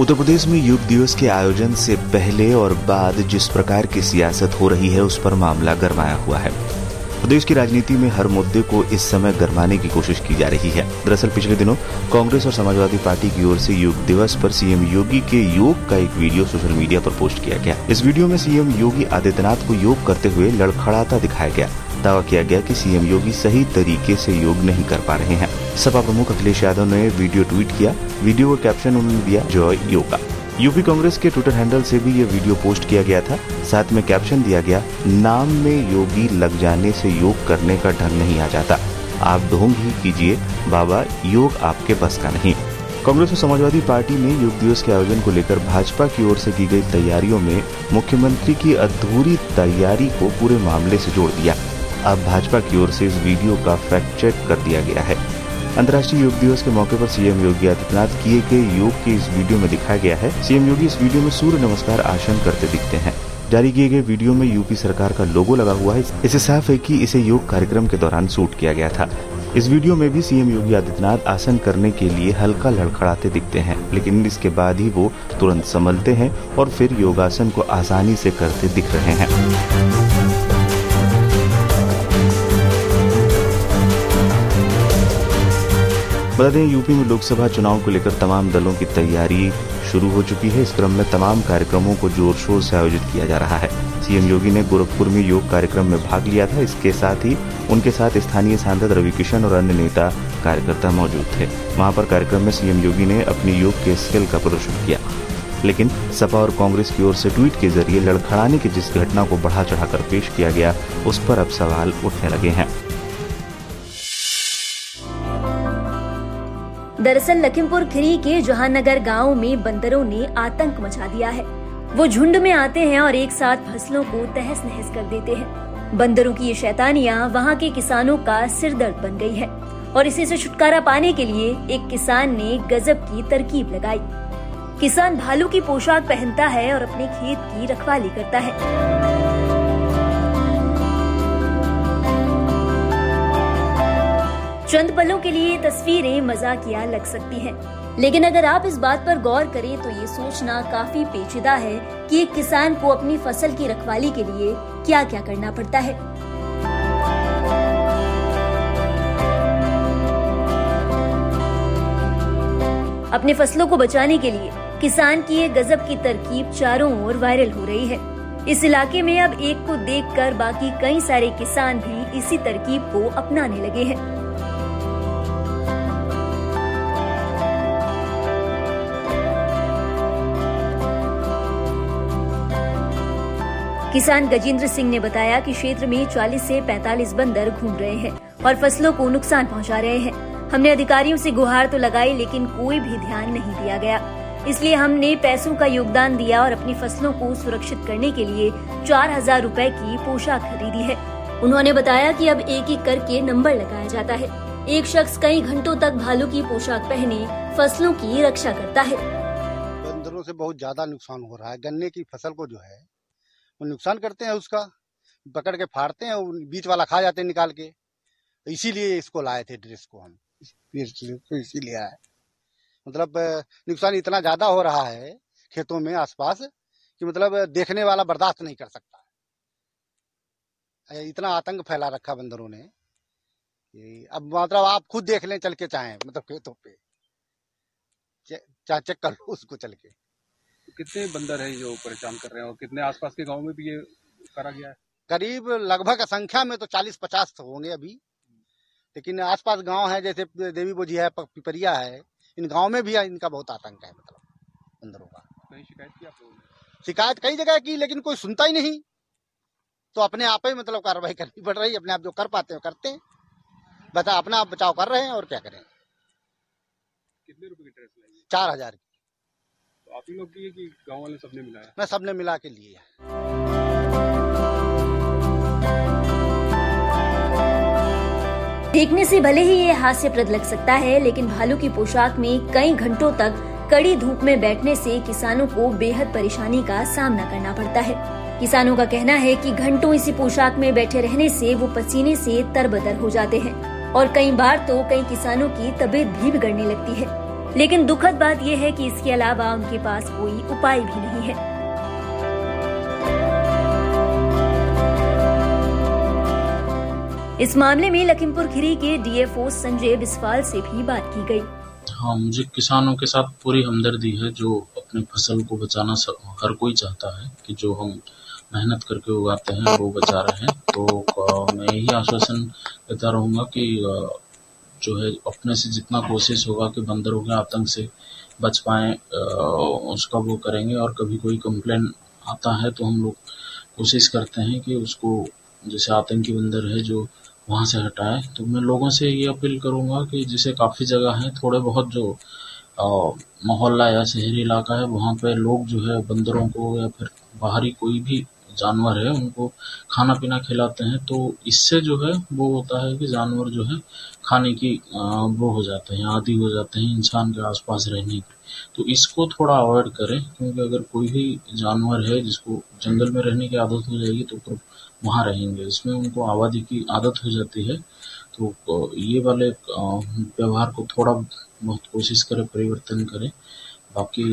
उत्तर प्रदेश में योग दिवस के आयोजन से पहले और बाद जिस प्रकार की सियासत हो रही है, उस पर मामला गरमाया हुआ है। प्रदेश की राजनीति में हर मुद्दे को इस समय गरमाने की कोशिश की जा रही है। दरअसल पिछले दिनों कांग्रेस और समाजवादी पार्टी की ओर से योग दिवस पर सीएम योगी के योग का एक वीडियो सोशल मीडिया पर पोस्ट किया गया। इस वीडियो में सीएम योगी आदित्यनाथ को योग करते हुए लड़खड़ाता दिखाया गया। दावा किया गया कि सीएम योगी सही तरीके से योग नहीं कर पा रहे हैं। सपा प्रमुख अखिलेश यादव ने वीडियो ट्वीट किया, वीडियो का कैप्शन उन्होंने दिया, जॉय योगा। यूपी कांग्रेस के ट्विटर हैंडल से भी ये वीडियो पोस्ट किया गया था। साथ में कैप्शन दिया गया, नाम में योगी लग जाने से योग करने का ढंग नहीं आ जाता। आप ढोंग ही कीजिए, बाबा, योग आपके बस का नहीं। कांग्रेस और समाजवादी पार्टी ने योग दिवस के आयोजन को लेकर भाजपा की ओर से की गई तैयारियों में मुख्यमंत्री की अधूरी तैयारी को पूरे मामले से जोड़ दिया। अब भाजपा की ओर से इस वीडियो का फैक्ट चेक कर दिया गया है। अंतर्राष्ट्रीय योग दिवस के मौके पर सीएम योगी आदित्यनाथ किए गए योग के इस वीडियो में दिखाया गया है। सीएम योगी इस वीडियो में सूर्य नमस्कार आसन करते दिखते हैं। जारी किए गए वीडियो में यूपी सरकार का लोगो लगा हुआ है। इसे साफ़ है कि इसे योग कार्यक्रम के दौरान शूट किया गया था। इस वीडियो में भी सीएम योगी आदित्यनाथ आसन करने के लिए हल्का लड़खड़ाते दिखते हैं, लेकिन इसके बाद ही वो तुरंत संभलते हैं और फिर योगासन को आसानी से करते दिख रहे हैं। बता दें, यूपी में लोकसभा चुनाव को लेकर तमाम दलों की तैयारी शुरू हो चुकी है। इस क्रम में तमाम कार्यक्रमों को ज़ोर शोर से आयोजित किया जा रहा है। सीएम योगी ने गोरखपुर में योग कार्यक्रम में भाग लिया था। इसके साथ ही उनके साथ स्थानीय सांसद रवि किशन और अन्य नेता कार्यकर्ता मौजूद थे। वहाँ पर कार्यक्रम में सीएम योगी ने अपनी योग के स्किल का प्रदर्शन किया। लेकिन सपा और कांग्रेस की ओर से ट्वीट के ज़रिए लड़खड़ाने की जिस घटना को बढ़ा चढ़ाकर पेश किया गया, उस पर अब सवाल उठने लगे हैं। दरअसल लखीमपुर खीरी के जहानगर गाँव में बंदरों ने आतंक मचा दिया है। वो झुंड में आते हैं और एक साथ फ़सलों को तहस नहस कर देते हैं। बंदरों की ये शैतानियाँ वहाँ के किसानों का सिरदर्द बन गई है और इसी से छुटकारा पाने के लिए एक किसान ने गजब की तरकीब लगाई। किसान भालू की पोशाक पहनता है और अपने खेत की रखवाली करता है। चंद पलों के लिए तस्वीरें मजाकिया लग सकती हैं, लेकिन अगर आप इस बात पर गौर करें तो ये सोचना काफ़ी पेचीदा है कि एक किसान को अपनी फ़सल की रखवाली के लिए क्या क्या करना पड़ता है। अपने फ़सलों को बचाने के लिए किसान की ये गजब की तरकीब चारों ओर वायरल हो रही है। इस इलाके में अब एक को देखकर बाकी कई सारे किसान भी इसी तरकीब को अपनाने लगे हैं। किसान गजेंद्र सिंह ने बताया कि क्षेत्र में 40 से 45 बंदर घूम रहे हैं और फ़सलों को नुकसान पहुँचा रहे हैं। हमने अधिकारियों से गुहार तो लगाई, लेकिन कोई भी ध्यान नहीं दिया गया। इसलिए हमने पैसों का योगदान दिया और अपनी फ़सलों को सुरक्षित करने के लिए चार हज़ार रूपए की पोशाक खरीदी है। उन्होंने बताया कि अब एक एक करके नंबर लगाया जाता है। एक शख्स कई घंटों तक भालू की पोशाक पहने फ़सलों की रक्षा करता है। बंदरों से बहुत ज़्यादा नुकसान हो रहा है। गन्ने की फ़सल को जो है वो नुकसान करते हैं उसका। पकड़ के फाड़ते हैं बीच वाला खा जाते हैं निकाल के। इसीलिए इसको लाए थे ड्रेस को हम। इसीलिए आए। मतलब नुकसान इतना ज़्यादा हो रहा है खेतों में आसपास कि मतलब देखने वाला बर्दाश्त नहीं कर सकता। इतना आतंक फैला रखा बंदरों ने अब मतलब आप खुद देख लें, चल के चाहे मतलब खेतों पे। चाहे चेक कर लो उसको चल के। कितने बंदर हैं जो परेशान कर रहे हैं और कितने आसपास के गाँव में भी ये करा गया है? करीब लगभग संख्या में तो चालीस पचास तो होंगे अभी। लेकिन आसपास गाँव है जैसे देवी बोझी है पिपरिया है इन गाँव में भी इनका बहुत आतंक है मतलब बंदरों का। कहीं शिकायत की आप शिकायत कई जगह की लेकिन कोई सुनता ही नहीं। तो अपने आप ही मतलब कार्रवाई करनी पड़ रही है अपने आप जो कर पाते हैं करते हैं। बता अपना आप बचाव कर रहे हैं और क्या करें। कितने रुपए की ड्रेस चार हज़ार की। तो आप ही लोग की कि गाँव वाले सबने मिलाया? मैं सबने मिला के लिए। देखने से भले ही ये हास्यप्रद लग सकता है लेकिन भालू की पोशाक में कई घंटों तक कड़ी धूप में बैठने से किसानों को बेहद परेशानी का सामना करना पड़ता है। किसानों का कहना है कि घंटों इसी पोशाक में बैठे रहने से वो पसीने से तरबतर हो जाते हैं और कई बार तो कई किसानों की तबीयत भी बिगड़ने लगती है। लेकिन दुखद बात यह है कि इसके अलावा उनके पास कोई उपाय भी नहीं है इस मामले में लखीमपुर खीरी के डीएफओ संजय बिस्वाल से भी बात की गई। हाँ मुझे किसानों के साथ पूरी हमदर्दी है जो अपने फ़सल को बचाना हर कोई चाहता है कि जो हम मेहनत करके उगाते हैं, वो बचा रहे हैं तो मैं यही आश्वासन देता रहूँगा कि जो है, अपने से जितना कोशिश होगा कि बंदरों के आतंक से बच पाए उसका वो करेंगे और कभी कोई कंप्लेन आता है तो हम लोग कोशिश करते हैं कि उसको, जैसे आतंकी बंदर है जो वहाँ से हटाए। तो मैं लोगों से ये अपील करूँगा कि जैसे काफ़ी जगह है, थोड़े बहुत जो मोहल्ला या शहरी इलाका है, वहाँ पे लोग जो है बंदरों को या फिर बाहरी कोई भी जानवर है, उनको खाना पीना खिलाते हैं तो इससे जो है, वो होता है कि जानवर जो है, खाने की वो हो जाते हैं, आदि हो जाते हैं इंसान के आसपास रहने की तो इसको थोड़ा अवॉइड करें, क्योंकि अगर कोई भी जानवर है जिसको जंगल में रहने की आदत हो जाएगी तो वहाँ रहेंगे। इसमें उनको आबादी की आदत हो जाती है तो ये वाले व्यवहार को थोड़ा बहुत कोशिश करें, परिवर्तन करें। बाकी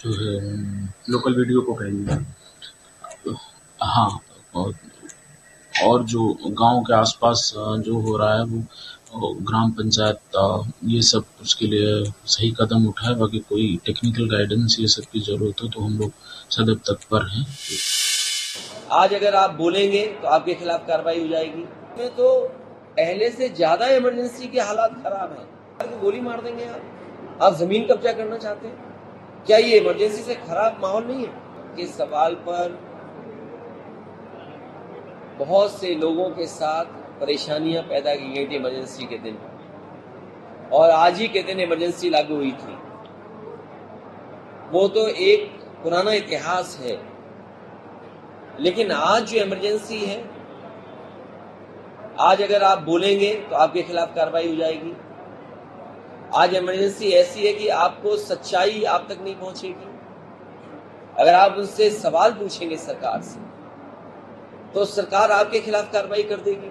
जो है लोकल वीडियो को कहेंगे। हाँ और, और जो गाँव के आसपास जो हो रहा है वो ग्राम पंचायत ये सब उसके लिए सही कदम उठाए बाकी कोई टेक्निकल गाइडेंस ये सब की ज़रूरत हो तो हम लोग सदैव तत्पर हैं। आज अगर आप बोलेंगे तो आपके खिलाफ कार्रवाई हो जाएगी। तो पहले से ज़्यादा इमरजेंसी के हालात खराब हैं। गोली मार देंगे आप। आप ज़मीन कब्जा करना चाहते हैं? क्या ये इमरजेंसी से खराब माहौल नहीं है? इस सवाल पर बहुत से लोगों के साथ परेशानियाँ पैदा की गई थी इमरजेंसी के दिन। और आज ही के दिन इमरजेंसी लागू हुई थी। वो तो एक पुराना इतिहास है। लेकिन आज जो इमरजेंसी है, आज अगर आप बोलेंगे तो आपके खिलाफ कार्रवाई हो जाएगी। आज इमरजेंसी ऐसी है कि आपको सच्चाई आप तक नहीं पहुंचेगी। अगर आप उनसे सवाल पूछेंगे सरकार से तो सरकार आपके खिलाफ कार्रवाई कर देगी।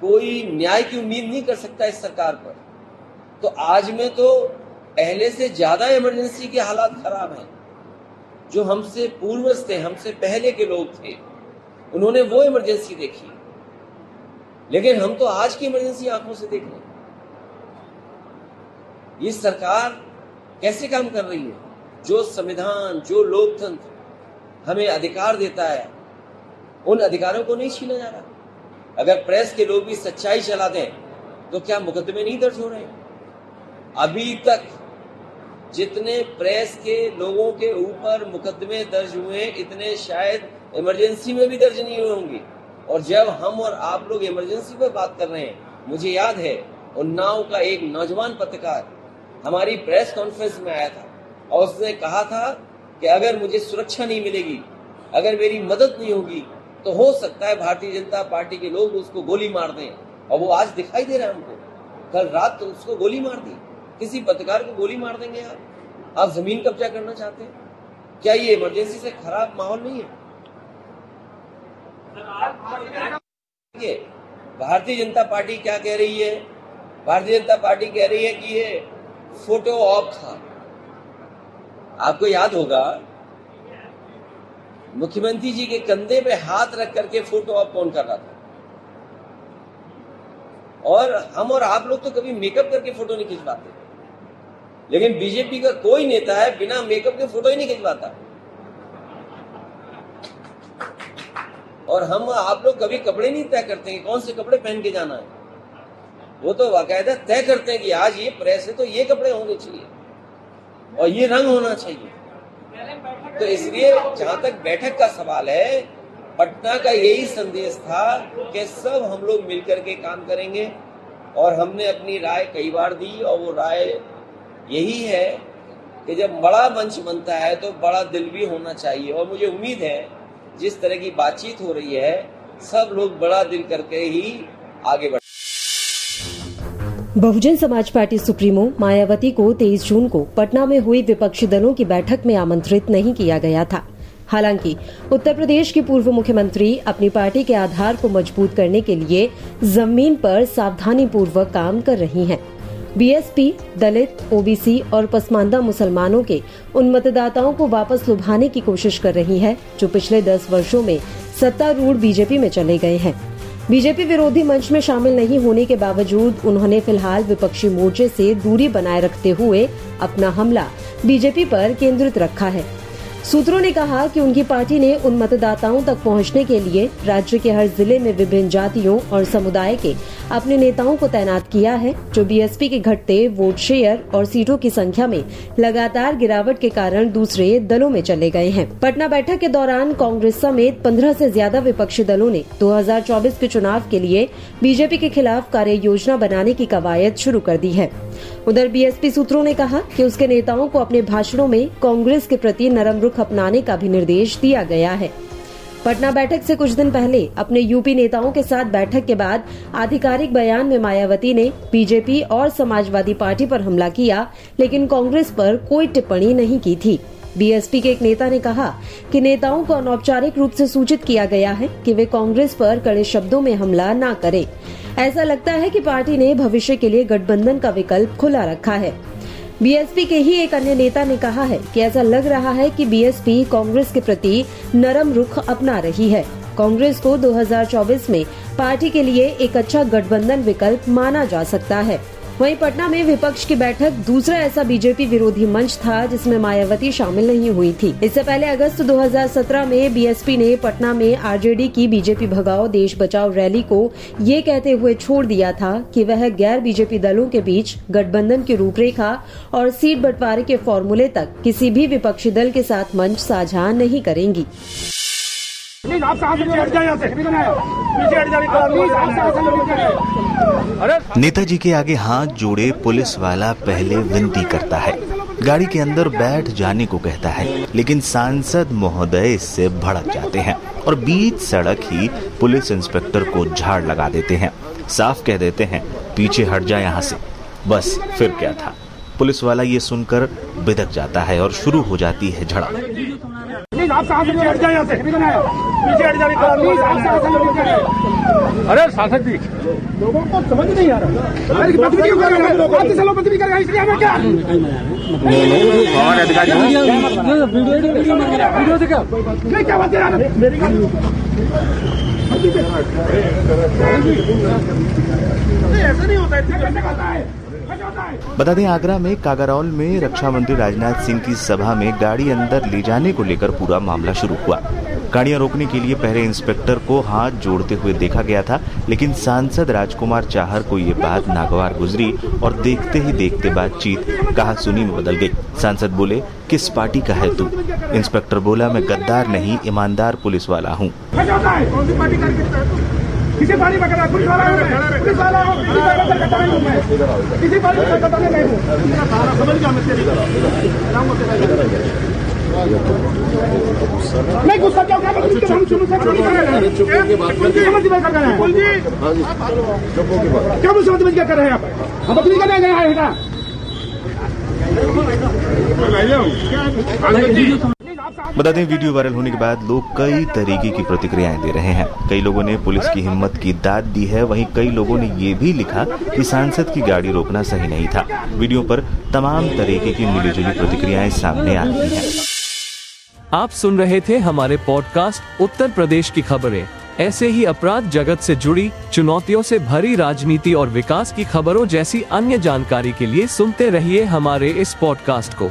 कोई न्याय की उम्मीद नहीं कर सकता इस सरकार पर। तो आज में तो पहले से ज़्यादा इमरजेंसी के हालात खराब हैं। जो हमसे पूर्वज थे, हमसे पहले के लोग थे, उन्होंने वो इमरजेंसी देखी। लेकिन हम तो आज की इमरजेंसी आँखों से देख रहे ये सरकार कैसे काम कर रही है? जो संविधान, जो लोकतंत्र हमें अधिकार देता है, उन अधिकारों को नहीं छीना जा रहा। अगर प्रेस के लोग भी सच्चाई चला दें तो क्या मुकदमे नहीं दर्ज हो रहे अभी तक जितने प्रेस के लोगों के ऊपर मुकदमे दर्ज हुए इतने शायद इमरजेंसी में भी दर्ज नहीं हुए होंगे। और जब हम और आप लोग इमरजेंसी पर बात कर रहे हैं, मुझे याद है, उन्नाव का एक नौजवान पत्रकार हमारी प्रेस कॉन्फ्रेंस में आया था, और उसने कहा था कि अगर मुझे सुरक्षा नहीं मिलेगी, अगर मेरी मदद नहीं होगी तो हो सकता है भारतीय जनता पार्टी के लोग उसको गोली मार दें। और वो आज दिखाई दे रहा है हमको। कल रात तो उसको गोली मार दी। किसी पत्रकार को गोली मार देंगे आप? आप ज़मीन कब्जा करना चाहते हैं? क्या ये इमरजेंसी से खराब माहौल नहीं है? भारतीय जनता पार्टी क्या कह रही है? भारतीय जनता पार्टी कह रही है कि ये फ़ोटो ऑप था। आपको याद होगा, मुख्यमंत्री जी के कंधे पे हाथ रख करके फ़ोटो आप कौन कर रहा था। और हम और आप लोग तो कभी मेकअप करके फ़ोटो नहीं खिंचवाते। लेकिन बीजेपी का कोई नेता है, बिना मेकअप के फ़ोटो ही नहीं खिंचवाता। और हम आप लोग कभी कपड़े नहीं तय करते कि कौन से कपड़े पहन के जाना है। वो तो बाकायदा तय करते हैं कि आज ये प्रेस है तो ये कपड़े होने चाहिए। और ये रंग होना चाहिए। तो इसलिए जहाँ तक बैठक का सवाल है, पटना का यही संदेश था कि सब हम लोग मिलकर के काम करेंगे और हमने अपनी राय कई बार दी और वो राय यही है कि जब बड़ा मंच बनता है तो बड़ा दिल भी होना चाहिए। और मुझे उम्मीद है जिस तरह की बातचीत हो रही है, सब लोग बड़ा दिल करके ही आगे बढ़ बहुजन समाज पार्टी सुप्रीमो मायावती को 23 जून को पटना में हुई विपक्षी दलों की बैठक में आमंत्रित नहीं किया गया था हालाँकि, उत्तर प्रदेश की पूर्व मुख्यमंत्री अपनी पार्टी के आधार को मज़बूत करने के लिए ज़मीन पर सावधानी पूर्वक काम कर रही हैं। बीएसपी, दलित, ओबीसी और पसमानदा मुसलमानों के उन मतदाताओं को वापस लुभाने की कोशिश कर रही है, जो पिछले दस वर्षों में सत्तारूढ़ बीजेपी में चले गए हैं बीजेपी विरोधी मंच में शामिल नहीं होने के बावजूद उन्होंने फ़िलहाल विपक्षी मोर्चे से दूरी बनाए रखते हुए अपना हमला बीजेपी पर केंद्रित रखा है। सूत्रों ने कहा कि उनकी पार्टी ने उन मतदाताओं तक पहुँचने के लिए राज्य के हर ज़िले में विभिन्न जातियों और समुदाय के अपने नेताओं को तैनात किया है। जो बीएसपी के घटते वोट शेयर और सीटों की संख्या में लगातार गिरावट के कारण दूसरे दलों में चले गए हैं। पटना बैठक के दौरान कांग्रेस समेत पंद्रह ऐसी ज़्यादा विपक्षी दलों ने 2024 के चुनाव के लिए बीजेपी के खिलाफ कार्य योजना बनाने की कवायद शुरू कर दी है। उधर बीएसपी सूत्रों ने कहा कि उसके नेताओं को अपने भाषणों में कांग्रेस के प्रति नरम रुख अपनाने का भी निर्देश दिया गया है। पटना बैठक से कुछ दिन पहले अपने यूपी नेताओं के साथ बैठक के बाद आधिकारिक बयान में मायावती ने बीजेपी और समाजवादी पार्टी पर हमला किया, लेकिन कांग्रेस पर कोई टिप्पणी नहीं की थी। बीएसपी के एक नेता ने कहा कि नेताओं को अनौपचारिक रूप से सूचित किया गया है कि वे कांग्रेस पर कड़े शब्दों में हमला न करें। ऐसा लगता है कि पार्टी ने भविष्य के लिए गठबंधन का विकल्प खुला रखा है। बीएसपी के ही एक अन्य नेता ने कहा है कि ऐसा लग रहा है कि बीएसपी कांग्रेस के प्रति नरम रुख अपना रही है। कांग्रेस को 2024 में पार्टी के लिए एक अच्छा गठबंधन विकल्प माना जा सकता है। वहीं पटना में विपक्ष की बैठक, दूसरा ऐसा बीजेपी विरोधी मंच था जिसमें मायावती शामिल नहीं हुई थी। इससे पहले अगस्त 2017 में बीएसपी ने पटना में आरजेडी की बीजेपी भगाओ, देश बचाओ रैली को ये कहते हुए छोड़ दिया था कि वह गैर बीजेपी दलों के बीच गठबंधन की रूपरेखा और सीट बंटवारे के फॉर्मूले तक किसी भी विपक्षी दल के साथ मंच साझा नहीं करेंगी। नेताजी के आगे हाथ जोड़े पुलिस वाला पहले विनती करता है। गाड़ी के अंदर बैठ जाने को कहता है, लेकिन सांसद महोदय इससे भड़क जाते हैं और बीच सड़क ही पुलिस इंस्पेक्टर को झाड़ लगा देते हैं। साफ़ कह देते हैं, पीछे हट जा यहाँ से। बस, फिर क्या था? पुलिस वाला ये सुनकर बिदक जाता है और शुरू हो जाती है झड़प आप सांसद हट जाए यहाँ से। पीछे हट जाने अरे सांसद जी। लोगों को समझ नहीं आ रहा। अरे बदतमीजी क्यों कर रहे। हैं हैं इसलिए हमें क्या? और अधिकारी वीडियो दिखा क्या बात है मेरी ऐसा नहीं होता है कैसे होता है? बता दें, आगरा में कागारौल में रक्षा मंत्री राजनाथ सिंह की सभा में गाड़ी अंदर ले जाने को लेकर पूरा मामला शुरू हुआ। गाड़ियाँ रोकने के लिए पहले इंस्पेक्टर को हाथ जोड़ते हुए देखा गया था, लेकिन सांसद राजकुमार चाहर को ये बात नागवार गुजरी और देखते ही देखते बातचीत कहा सुनी में बदल गई। सांसद बोले, किस पार्टी का है तू? इंस्पेक्टर बोला, मैं गद्दार नहीं, ईमानदार पुलिस वाला हूँ किसी पानी में करा पुलिस वाला पुलिस वाला हो किसी पानी में कटा नहीं मैं किसी पानी में कटा नहीं हूँ समझ गया मैं तेरी मैं गुस्सा क्या क्या मैं हम शुरू से बात कर रहे हैं। हैं। हाँ। क्या मुझे समझ में क्या कर रहे हैं आप? हम अपनी करने गए हैं बता दें वीडियो वायरल होने के बाद लोग कई तरीके की प्रतिक्रियाएँ दे रहे हैं। कई लोगों ने पुलिस की हिम्मत की दाद दी है, वहीं कई लोगों ने ये भी लिखा कि सांसद की गाड़ी रोकना सही नहीं था। वीडियो पर तमाम तरीके की मिलीजुली प्रतिक्रियाएँ सामने आ रही है। आप सुन रहे थे हमारे पॉडकास्ट उत्तर प्रदेश की खबरें। ऐसे ही अपराध जगत से जुड़ी, चुनौतियों से भरी राजनीति और विकास की खबरों जैसी अन्य जानकारी के लिए सुनते रहिए हमारे इस पॉडकास्ट को।